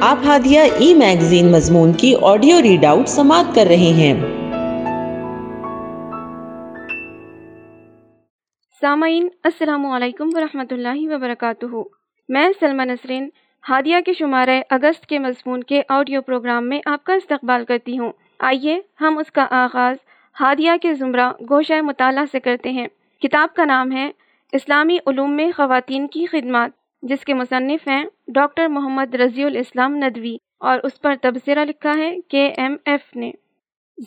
آپ ہادیہ ای میگزین مضمون کی آڈیو ریڈ آؤٹ سماعت کر رہے ہیں۔ سامعین، السلام علیکم ورحمۃ اللہ وبرکاتہ۔ میں سلمہ نسرین، ہادیہ کے شمارہ اگست کے مضمون کے آڈیو پروگرام میں آپ کا استقبال کرتی ہوں۔ آئیے، ہم اس کا آغاز ہادیہ کے زمرہ گوشہ مطالعہ سے کرتے ہیں۔ کتاب کا نام ہے اسلامی علوم میں خواتین کی خدمات۔ جس کے مصنف ہیں ڈاکٹر محمد رضی الاسلام ندوی اور اس پر تبصرہ لکھا ہے کے ایم ایف نے۔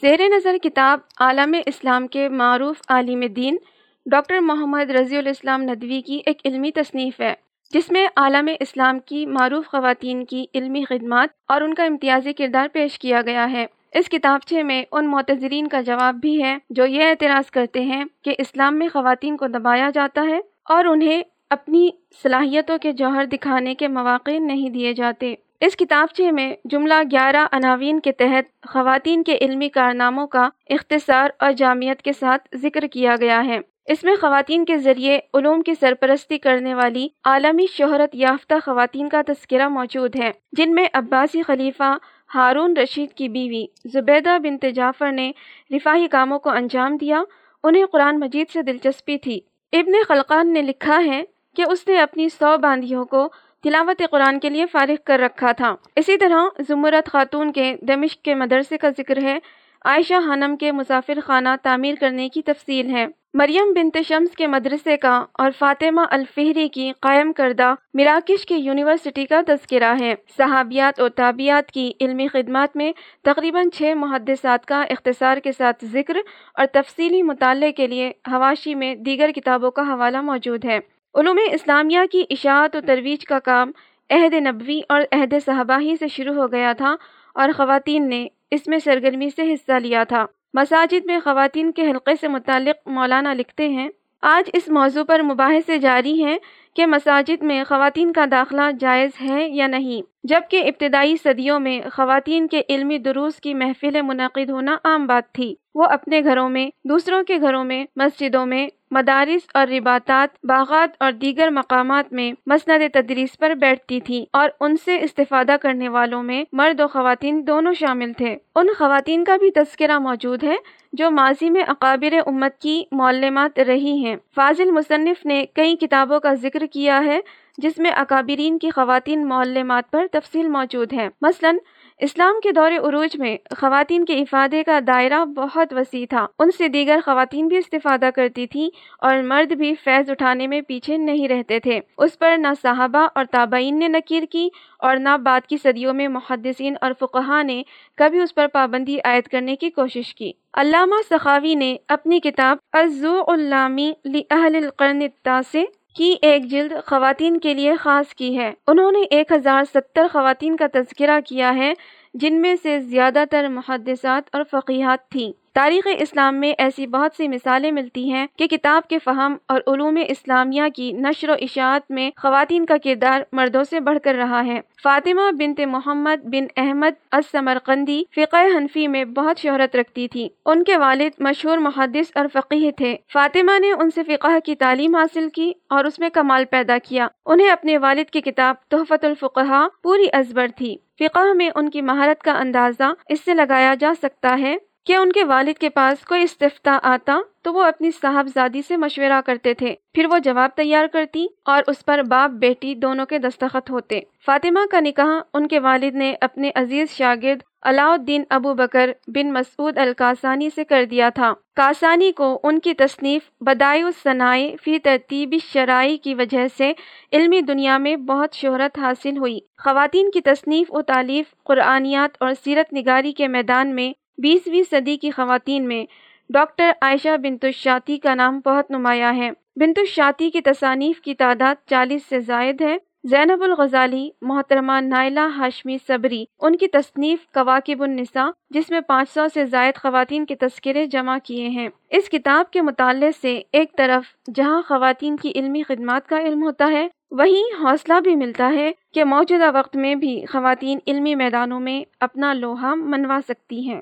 زیر نظر کتاب عالم اسلام کے معروف عالم دین ڈاکٹر محمد رضی الاسلام ندوی کی ایک علمی تصنیف ہے، جس میں عالم اسلام کی معروف خواتین کی علمی خدمات اور ان کا امتیازی کردار پیش کیا گیا ہے۔ اس کتابچے میں ان معتظرین کا جواب بھی ہے جو یہ اعتراض کرتے ہیں کہ اسلام میں خواتین کو دبایا جاتا ہے اور انہیں اپنی صلاحیتوں کے جوہر دکھانے کے مواقع نہیں دیے جاتے۔ اس کتابچے میں جملہ گیارہ عناوین کے تحت خواتین کے علمی کارناموں کا اختصار اور جامعت کے ساتھ ذکر کیا گیا ہے۔ اس میں خواتین کے ذریعے علوم کی سرپرستی کرنے والی عالمی شہرت یافتہ خواتین کا تذکرہ موجود ہے، جن میں عباسی خلیفہ ہارون رشید کی بیوی زبیدہ بنت جعفر نے رفاہی کاموں کو انجام دیا۔ انہیں قرآن مجید سے دلچسپی تھی۔ ابن خلقان نے لکھا ہے کہ اس نے اپنی سو باندیوں کو تلاوت قرآن کے لیے فارغ کر رکھا تھا۔ اسی طرح زمرت خاتون کے دمشق کے مدرسے کا ذکر ہے۔ عائشہ حنم کے مسافر خانہ تعمیر کرنے کی تفصیل ہے۔ مریم بنت شمس کے مدرسے کا اور فاطمہ الفہری کی قائم کردہ مراکش کی یونیورسٹی کا تذکرہ ہے۔ صحابیات اور تابعات کی علمی خدمات میں تقریباً چھ محدثات کا اختصار کے ساتھ ذکر اور تفصیلی مطالعے کے لیے حواشی میں دیگر کتابوں کا حوالہ موجود ہے۔ علوم اسلامیہ کی اشاعت و ترویج کا کام عہد نبوی اور عہد صحابہ ہی سے شروع ہو گیا تھا اور خواتین نے اس میں سرگرمی سے حصہ لیا تھا۔ مساجد میں خواتین کے حلقے سے متعلق مولانا لکھتے ہیں، آج اس موضوع پر مباحثے جاری ہیں کہ مساجد میں خواتین کا داخلہ جائز ہے یا نہیں۔ جبکہ ابتدائی صدیوں میں خواتین کے علمی دروس کی محفل منعقد ہونا عام بات تھی۔ وہ اپنے گھروں میں، دوسروں کے گھروں میں، مسجدوں میں، مدارس اور رباتات باغات اور دیگر مقامات میں مسند تدریس پر بیٹھتی تھی اور ان سے استفادہ کرنے والوں میں مرد و خواتین دونوں شامل تھے۔ ان خواتین کا بھی تذکرہ موجود ہے جو ماضی میں اقابر امت کی معلمات رہی ہیں۔ فاضل مصنف نے کئی کتابوں کا ذکر کیا ہے۔ جس میں اکابرین کی خواتین معلمات پر تفصیل موجود ہے مثلاً، اسلام کے دور عروج میں خواتین کے افادے کا دائرہ بہت وسیع تھا۔ ان سے دیگر خواتین بھی استفادہ کرتی تھیں اور مرد بھی فیض اٹھانے میں پیچھے نہیں رہتے تھے۔ اس پر نہ صحابہ اور تابعین نے نکیر کی اور نہ بعد کی صدیوں میں محدثین اور فقہا نے کبھی اس پر پابندی عائد کرنے کی کوشش کی۔ علامہ سخاوی نے اپنی کتاب الزو اللامی لأہل القرن التاسع کی ایک جلد خواتین کے لیے خاص کی ہے۔ انہوں نے ایک ہزار ستر خواتین کا تذکرہ کیا ہے، جن میں سے زیادہ تر محدثات اور فقیحات تھیں۔ تاریخ اسلام میں ایسی بہت سی مثالیں ملتی ہیں کہ کتاب کے فہم اور علوم اسلامیہ کی نشر و اشاعت میں خواتین کا کردار مردوں سے بڑھ کر رہا ہے۔ فاطمہ بنت محمد بن احمد السمرقندی فقہ حنفی میں بہت شہرت رکھتی تھی۔ ان کے والد مشہور محدث اور فقیح تھے۔ فاطمہ نے ان سے فقہ کی تعلیم حاصل کی اور اس میں کمال پیدا کیا۔ انہیں اپنے والد کی کتاب تحفت الفقہ پوری ازبر تھی۔ فقہ میں ان کی مہارت کا اندازہ اس سے لگایا جا سکتا ہے کہ ان کے والد کے پاس کوئی استفتا آتا؟ تو وہ اپنی صاحبزادی سے مشورہ کرتے تھے۔ پھر وہ جواب تیار کرتی اور اس پر باپ بیٹی دونوں کے دستخط ہوتے۔ فاطمہ کا نکاح ان کے والد نے اپنے عزیز شاگرد علاؤ الدین ابو بکر بن مسعود القاسانی سے کر دیا تھا۔ کاسانی کو ان کی تصنیف بدائی الصنائی فی ترتیب شرائی کی وجہ سے علمی دنیا میں بہت شہرت حاصل ہوئی۔ خواتین کی تصنیف و تعلیف قرآنیات اور سیرت نگاری کے میدان میں بیسویں صدی کی خواتین میں ڈاکٹر عائشہ بنت الشاتی کا نام بہت نمایاں ہے۔ بنت الشاتی کی تصانیف کی تعداد چالیس سے زائد ہے۔ زینب الغزالی، محترمہ نائلہ ہاشمی صبری، ان کی تصنیف کواکب النساء، جس میں پانچ سو سے زائد خواتین کے تذکرے جمع کیے ہیں۔ اس کتاب کے مطالعے سے ایک طرف جہاں خواتین کی علمی خدمات کا علم ہوتا ہے، وہیں حوصلہ بھی ملتا ہے کہ موجودہ وقت میں بھی خواتین علمی میدانوں میں اپنا لوہا منوا سکتی ہیں۔